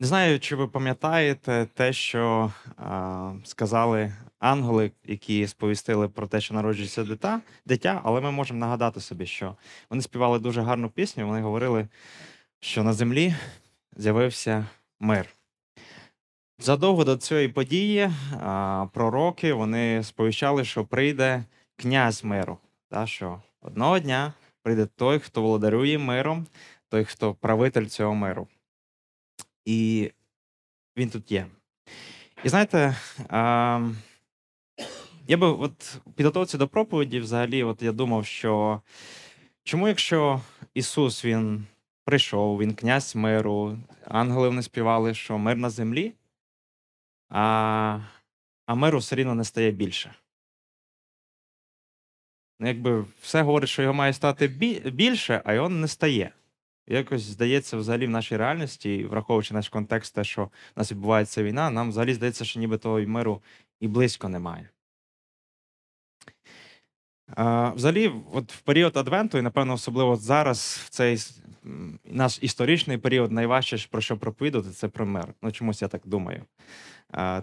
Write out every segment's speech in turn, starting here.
Не знаю, чи ви пам'ятаєте те, що а, сказали ангели, які сповістили про те, що народжується дитя, дитя, але ми можемо нагадати собі, що вони співали дуже гарну пісню. Вони говорили, що на землі з'явився мир. Задовго до цієї події а, пророки вони сповіщали, що прийде князь миру. Та, що одного дня прийде той, хто володарює миром, той, хто правитель цього миру. І він тут є. І знаєте, а, я би от підготовці до проповіді, взагалі, от я думав, що чому, якщо Ісус Він прийшов, Він князь миру, ангели вони співали, що мир на землі, а, а миру все рівно не стає більше. Ну, якби все говорить, що його має стати більше, а його не стає. Якось здається, взагалі в нашій реальності, враховуючи наш контекст, те, що в нас відбувається війна, нам взагалі здається, що ніби того миру і близько немає. Взагалі, от в період Адвенту, і напевно, особливо зараз, в цей наш історичний період, найважче, про що проповідувати, це про мир. Ну, чомусь я так думаю.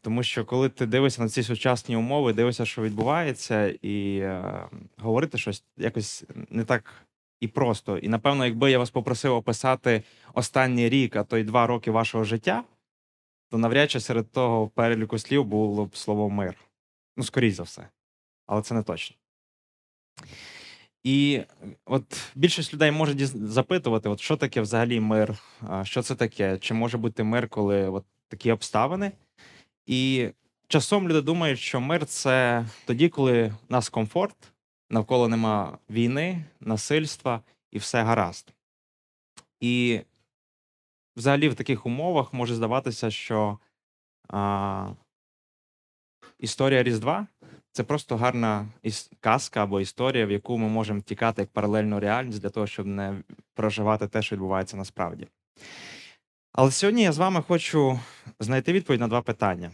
Тому що коли ти дивишся на ці сучасні умови, дивишся, що відбувається, і е, говорити щось якось не так і просто. І напевно, якби я вас попросив описати останній рік, а то й два роки вашого життя, то навряд чи серед того переліку слів було б слово мир. Ну, скоріш за все. Але це не точно. І от більшість людей може запитувати, от що таке взагалі мир, що це таке, чи може бути мир, коли от такі обставини. І часом люди думають, що мир це тоді, коли в нас комфорт, навколо нема війни, насильства і все гаразд. І взагалі в таких умовах може здаватися, що а, історія Різдва це просто гарна казка або історія, в яку ми можемо втікати як паралельну реальність для того, щоб не проживати те, що відбувається насправді. Але сьогодні я з вами хочу знайти відповідь на два питання.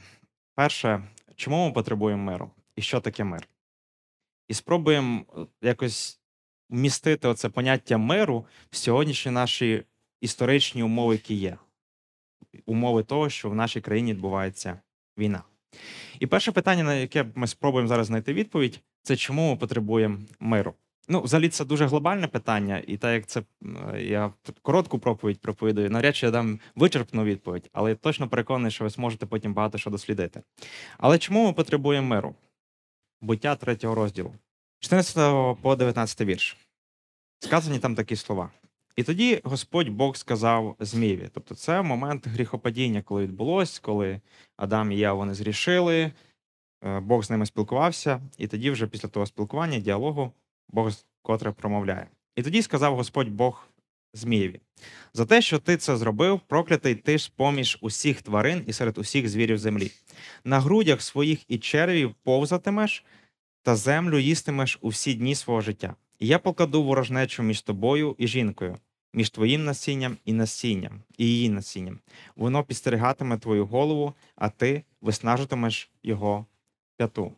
Перше, чому ми потребуємо миру? І що таке мир? І спробуємо е, якось вмістити оце поняття миру в сьогоднішні наші історичні умови, які є. Умови того, що в нашій країні відбувається війна. І перше питання, на яке ми спробуємо зараз знайти відповідь, це чому ми потребуємо миру. Ну, взагалі, це дуже глобальне питання, і так як це я коротку проповідь проповідую, навряд чи я дам вичерпну відповідь, але я точно переконаний, що ви зможете потім багато що дослідити. Але чому ми потребуємо миру? Буття третього розділу, 14 по 19 вірш. Сказані там такі слова. І тоді Господь Бог сказав Змієві. Тобто, це момент гріхопадіння, коли відбулось, коли Адам і Єва вони зрішили, е, Бог з ними спілкувався, і тоді, вже після того спілкування, діалогу, Бог котре промовляє. І тоді сказав Господь Бог Змієві: за те, що ти це зробив, проклятий ти ж поміж усіх тварин і серед усіх звірів землі. На грудях своїх і червів повзатимеш, та землю їстимеш у всі дні свого життя. І я покладу ворожнечу між тобою і жінкою, між твоїм насінням і насінням, і її насінням. Воно підстерігатиме твою голову, а ти виснажитимеш його п'яту.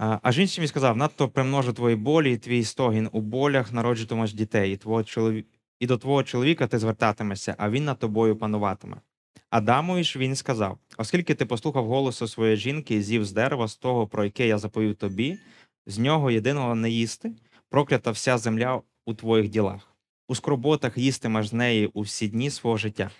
А жінці мені сказав: надто примножу твої болі, і твій стогін у болях народжуватимеш дітей, і, твого чолові... і до твого чоловіка ти звертатимешся, а він над тобою пануватиме. Адамові ж він сказав: оскільки ти послухав голосу своєї жінки і з'їв з дерева з того, про яке я заповів тобі, з нього єдиного не їсти, проклята вся земля у твоїх ділах. У скорботах їстимеш з неї у всі дні свого життя.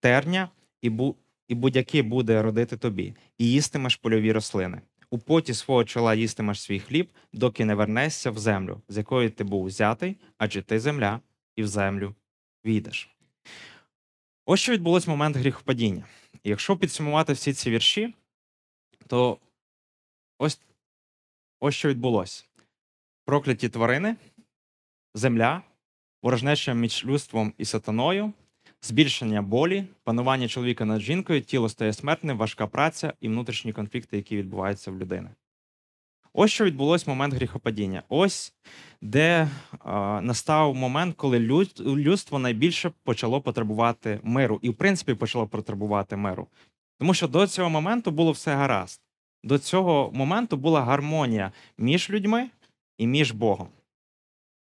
Терня і, бу... і будь-яки буде родити тобі, і їстимеш польові рослини. У поті свого чола їстимеш свій хліб, доки не вернешся в землю, з якої ти був взятий, адже ти земля, і в землю війдеш. Ось що відбулось в момент гріхопадіння. Якщо підсумувати всі ці вірші, то ось, ось що відбулося: прокляті тварини, земля, ворожнеча між людством і сатаною, збільшення болі, панування чоловіка над жінкою, тіло стає смертним, важка праця і внутрішні конфлікти, які відбуваються в людини. Ось що відбулось момент гріхопадіння. Ось де а, настав момент, коли люд, людство найбільше почало потребувати миру, і в принципі почало потребувати миру. Тому що до цього моменту було все гаразд. До цього моменту була гармонія між людьми і між Богом,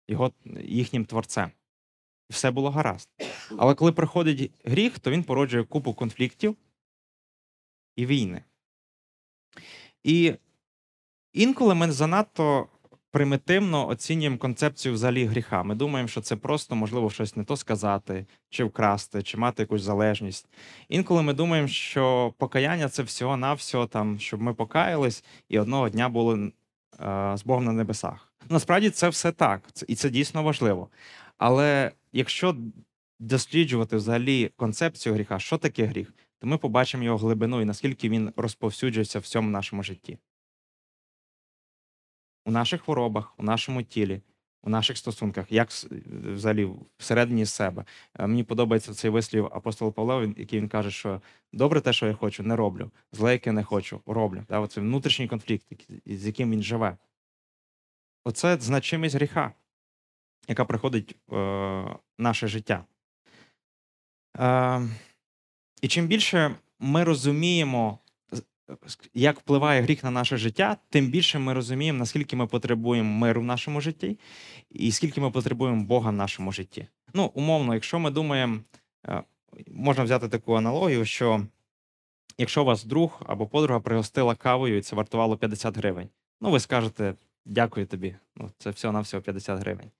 його, їхнім творцем. І все було гаразд. Але коли приходить гріх, то він породжує купу конфліктів і війни. І інколи ми занадто примітивно оцінюємо концепцію взагалі гріха. Ми думаємо, що це просто можливо щось не то сказати, чи вкрасти, чи мати якусь залежність. Інколи ми думаємо, що покаяння це всього-навсього, там, щоб ми покаялись і одного дня були е, з Богом на небесах. Насправді це все так, і це дійсно важливо. Але якщо досліджувати взагалі концепцію гріха, що таке гріх, то ми побачимо його глибину і наскільки він розповсюджується в всьому нашому житті. У наших хворобах, у нашому тілі, у наших стосунках, як взагалі всередині себе. Е, Мені подобається цей вислів апостола Павла, який він каже, що добре те, що я хочу, не роблю, зле, яке не хочу, роблю. Оце внутрішній конфлікт, з яким він живе. Оце значимість гріха, яка приходить в е, наше життя. Е, і чим більше ми розуміємо, як впливає гріх на наше життя, тим більше ми розуміємо, наскільки ми потребуємо миру в нашому житті, і скільки ми потребуємо Бога в нашому житті. Ну, умовно, якщо ми думаємо, е, можна взяти таку аналогію, що якщо вас друг або подруга пригостила кавою, і це вартувало 50 гривень, ну ви скажете дякую тобі. Ну, це всього на всього 50 гривень.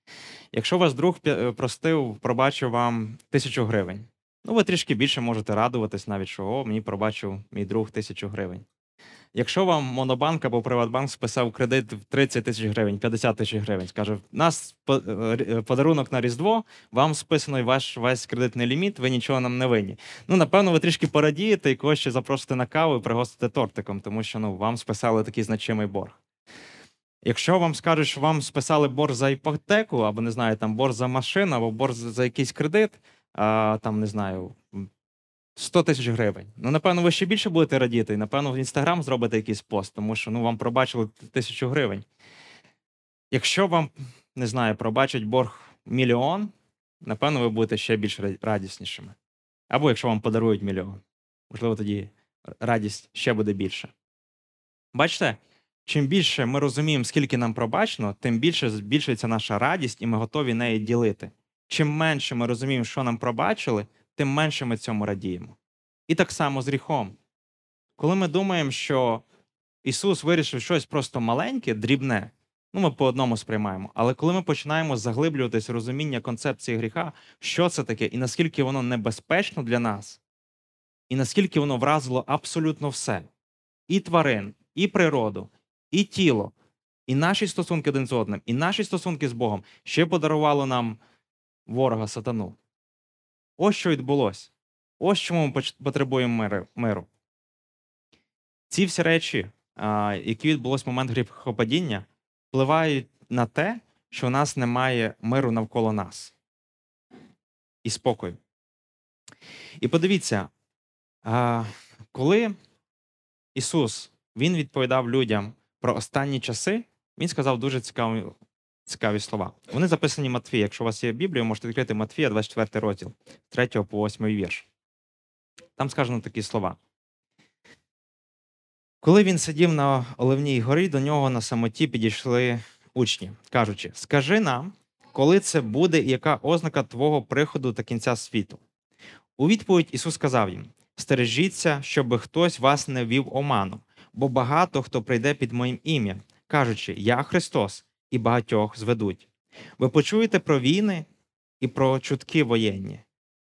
Якщо ваш друг е, простив, пробачив вам тисячу гривень, ну ви трішки більше можете радуватись навіть, що о, мені пробачив мій друг тисячу гривень. Якщо вам Монобанк або Приватбанк списав кредит в 30 тисяч гривень, 50 тисяч гривень, скаже, в нас е, р- подарунок на Різдво, вам списано ваш весь кредитний ліміт, ви нічого нам не винні. Ну, напевно, ви трішки порадієте і когось ще запросите на каву і пригостите тортиком, тому що ну, вам списали такий значимий борг. Якщо вам скажуть, що вам списали борг за іпотеку, або не знаю, там борг за машину, або борг за якийсь кредит, а, там не знаю, м, 100 тисяч гривень. Ну, напевно, ви ще більше будете радіти, і напевно в інстаграм зробите якийсь пост, тому що ну, вам пробачили тисячу гривень. Якщо вам, не знаю, пробачать борг мільйон, напевно, ви будете ще більш радіснішими. Або якщо вам подарують мільйон, можливо, тоді радість ще буде більше. Бачите, чим більше ми розуміємо, скільки нам пробачено, тим більше збільшується наша радість, і ми готові нею ділити. Чим менше ми розуміємо, що нам пробачили, тим менше ми цьому радіємо. І так само з гріхом. Коли ми думаємо, що Ісус вирішив щось просто маленьке, дрібне, ну ми по одному сприймаємо. Але коли ми починаємо заглиблюватись розуміння концепції гріха, що це таке, і наскільки воно небезпечно для нас, і наскільки воно вразило абсолютно все: і тварин, і природу, і тіло, і наші стосунки один з одним, і наші стосунки з Богом ще подарувало нам ворога сатану. Ось що відбулося. Ось чому ми потребуємо миру-. Ці всі речі, які відбулись в момент гріхопадіння, впливають на те, що у нас немає миру навколо нас і спокою. І подивіться, коли Ісус він відповідав людям про останні часи, він сказав дуже цікаві, цікаві слова. Вони записані Матфія. Якщо у вас є Біблія, можете відкрити Матфія, 24 розділ, 3 по 8 вірш. Там сказано такі слова. Коли він сидів на Оливній горі, до нього на самоті підійшли учні, кажучи: Скажи нам, коли це буде і яка ознака твого приходу та кінця світу? У відповідь Ісус сказав їм: Стережіться, щоб хтось вас не ввів оману, бо багато хто прийде під моїм ім'ям, кажучи, Я Христос, і багатьох зведуть. Ви почуєте про війни і про чутки воєнні.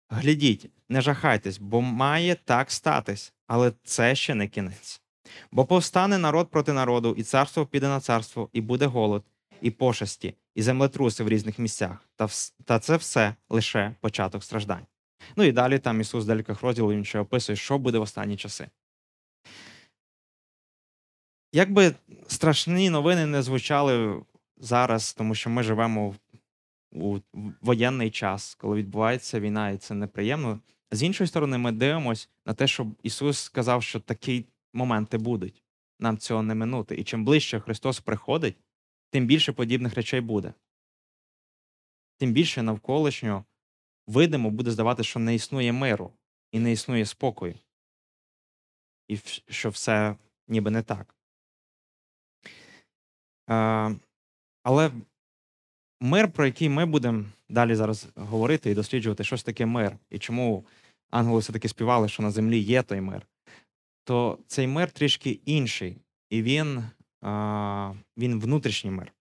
Глядіть, не жахайтесь, бо має так статись, але це ще не кінець. Бо повстане народ проти народу, і царство піде на царство, і буде голод, і пошесті, і землетруси в різних місцях. Та, та це все лише початок страждань. Ну і далі там Ісус декількох розділів він ще описує, що буде в останні часи. Якби страшні новини не звучали зараз, тому що ми живемо у воєнний час, коли відбувається війна, і це неприємно. З іншої сторони, ми дивимося на те, що Ісус сказав, що такі моменти будуть. Нам цього не минути. І чим ближче Христос приходить, тим більше подібних речей буде. Тим більше навколишнього видимо буде здавати, що не існує миру і не існує спокою. І що все ніби не так. Е, але мир, про який ми будемо далі зараз говорити і досліджувати, що ж таке мир, і чому ангели все-таки співали, що на землі є той мир, то цей мир трішки інший, і він, він внутрішній мир.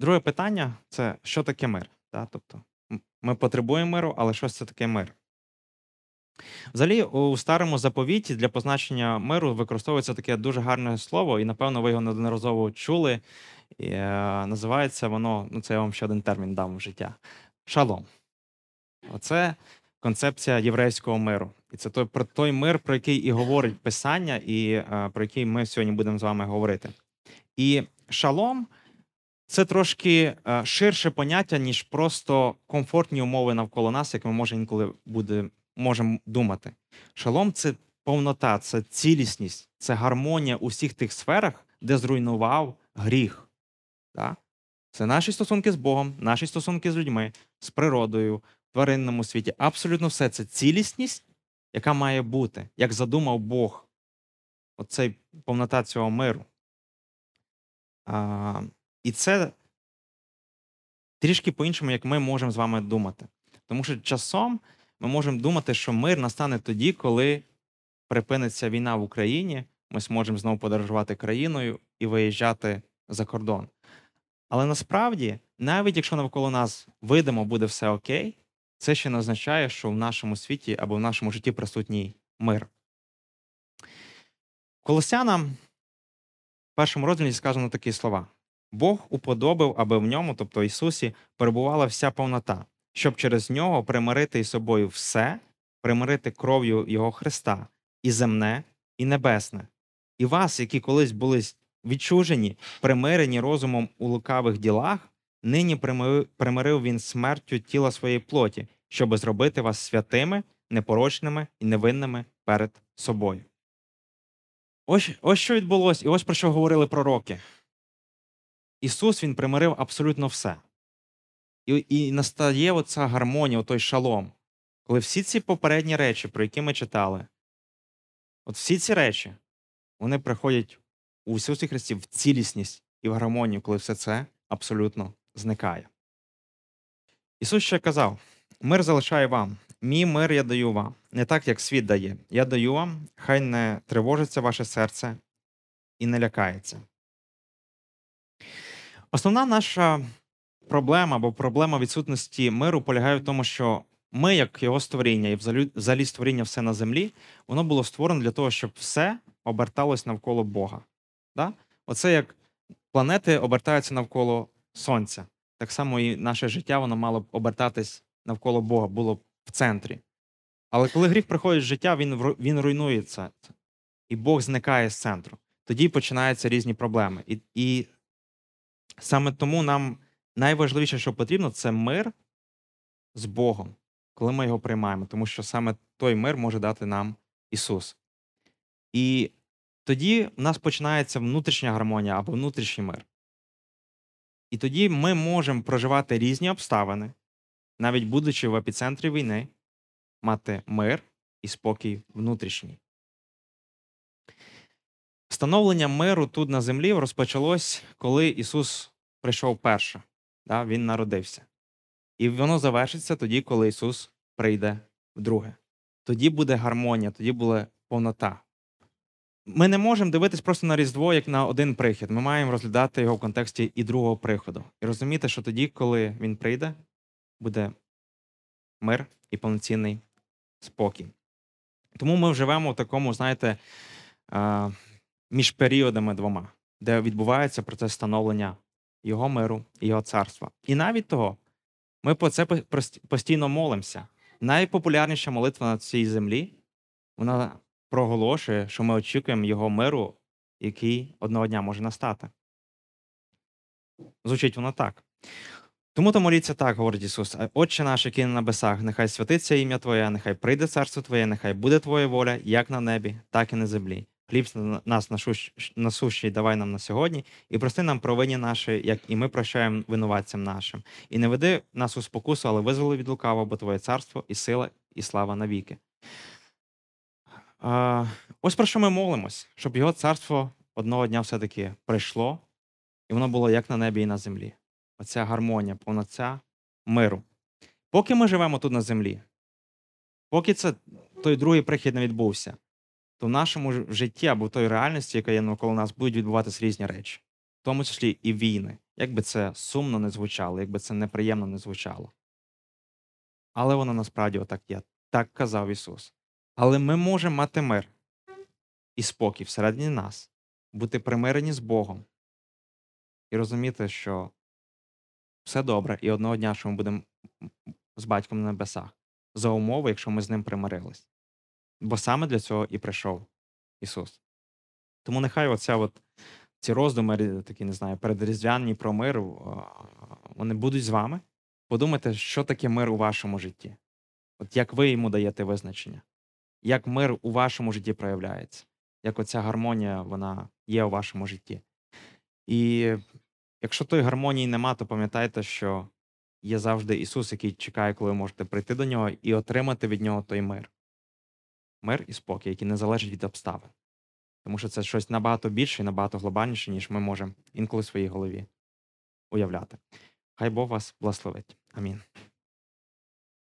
Друге питання це що таке мир? Тобто, ми потребуємо миру, але що це таке мир? Взагалі, у старому заповіті для позначення миру використовується таке дуже гарне слово, і, напевно, ви його неодноразово чули. І, е, Називається воно, ну це я вам ще один термін дам в життя шалом. Оце концепція єврейського миру. І це той, про той мир, про який і говорить Писання, і е, про який ми сьогодні будемо з вами говорити. І шалом це трошки е, ширше поняття, ніж просто комфортні умови навколо нас, як ми можемо інколи буде, можемо думати. Шалом це повнота, це цілісність, це гармонія у всіх тих сферах, де зруйнував гріх. Так? Це наші стосунки з Богом, наші стосунки з людьми, з природою, в тваринному світі. Абсолютно все це цілісність, яка має бути, як задумав Бог. Оцей повнота цього миру. А, І це трішки по-іншому, як ми можемо з вами думати. Тому що часом ми можемо думати, що мир настане тоді, коли припиниться війна в Україні, ми зможемо знову подорожувати країною і виїжджати за кордон. Але насправді, навіть якщо навколо нас видимо буде все окей, це ще не означає, що в нашому світі або в нашому житті присутній мир. Колосянам в першому розділі сказано такі слова: Бог уподобав, аби в ньому, тобто Ісусі, перебувала вся повнота, щоб через нього примирити із собою все, примирити кров'ю Його Христа, і земне, і небесне, і вас, які колись були відчужені, примирені розумом у лукавих ділах, нині примирив він смертю тіла своєї плоті, щоби зробити вас святими, непорочними і невинними перед собою. Ось ось що відбулося, і ось про що говорили пророки. Ісус Він примирив абсолютно все. І і настає оця гармонія, той шалом, коли всі ці попередні речі, про які ми читали, от всі ці речі, вони приходять у Ісусі Христі в цілісність і в гармонію, коли все це абсолютно зникає. Ісус ще казав: мир залишаю вам, мій мир я даю вам, не так, як світ дає. Я даю вам, хай не тривожиться ваше серце і не лякається. Основна наша проблема або проблема відсутності миру полягає в тому, що ми, як його створіння, і взагалі створіння все на землі, воно було створено для того, щоб все оберталось навколо Бога. Да? Оце як планети обертаються навколо Сонця. Так само і наше життя воно мало б обертатись навколо Бога, було б в центрі. Але коли гріх приходить в життя, він він руйнується, і Бог зникає з центру. Тоді починаються різні проблеми. І і саме тому нам найважливіше, що потрібно, це мир з Богом, коли ми його приймаємо, тому що саме той мир може дати нам Ісус. І тоді в нас починається внутрішня гармонія або внутрішній мир. І тоді ми можемо проживати різні обставини, навіть будучи в епіцентрі війни, мати мир і спокій внутрішній. Встановлення миру тут на землі розпочалось, коли Ісус прийшов перше, да, Він народився. І воно завершиться тоді, коли Ісус прийде вдруге. Тоді буде гармонія, тоді буде повнота. Ми не можемо дивитись просто на Різдво як на один прихід. Ми маємо розглядати його в контексті і другого приходу. І розуміти, що тоді, коли він прийде, буде мир і повноцінний спокій. Тому ми живемо в такому, знаєте, між періодами двома, де відбувається процес становлення його миру його царства. І навіть того, ми по це постійно молимося. Найпопулярніша молитва на цій землі, вона проголошує, що ми очікуємо його миру, який одного дня може настати. Звучить воно так. Тому то моліться так, говорить Ісус, Отче наш, який на небесах, нехай святиться ім'я Твоє, нехай прийде царство Твоє, нехай буде Твоя воля, як на небі, так і на землі. Хліб нас насущий давай нам на сьогодні, і прости нам провині наші, як і ми прощаємо винуватцям нашим. І не веди нас у спокусу, але визволи від лукавого, бо Твоє царство, і сила, і слава навіки. Ось про що ми молимось, щоб його царство одного дня все-таки прийшло і воно було як на небі і на землі. Оця гармонія, повноця миру. Поки ми живемо тут на землі, поки це той другий прихід не відбувся, то в нашому житті або в той реальності, яка є навколо нас, будуть відбуватися різні речі, в тому числі і війни, як би це сумно не звучало, як би це неприємно не звучало. Але воно насправді отак є. Так казав Ісус. Але ми можемо мати мир і спокій всередині нас, бути примирені з Богом і розуміти, що все добре, і одного дня, що ми будемо з батьком на небесах, за умови, якщо ми з ним примирились. Бо саме для цього і прийшов Ісус. Тому нехай оця от, ці роздуми, такі, не знаю, передріздвяні про мир, вони будуть з вами. Подумайте, що таке мир у вашому житті. От як ви йому даєте визначення, як мир у вашому житті проявляється, як оця гармонія вона є у вашому житті. І якщо тої гармонії нема, то пам'ятайте, що є завжди Ісус, який чекає, коли ви можете прийти до нього і отримати від нього той мир. Мир і спокій, який не залежить від обставин. Тому що це щось набагато більше і набагато глобальніше, ніж ми можемо інколи в своїй голові уявляти. Хай Бог вас благословить. Амінь.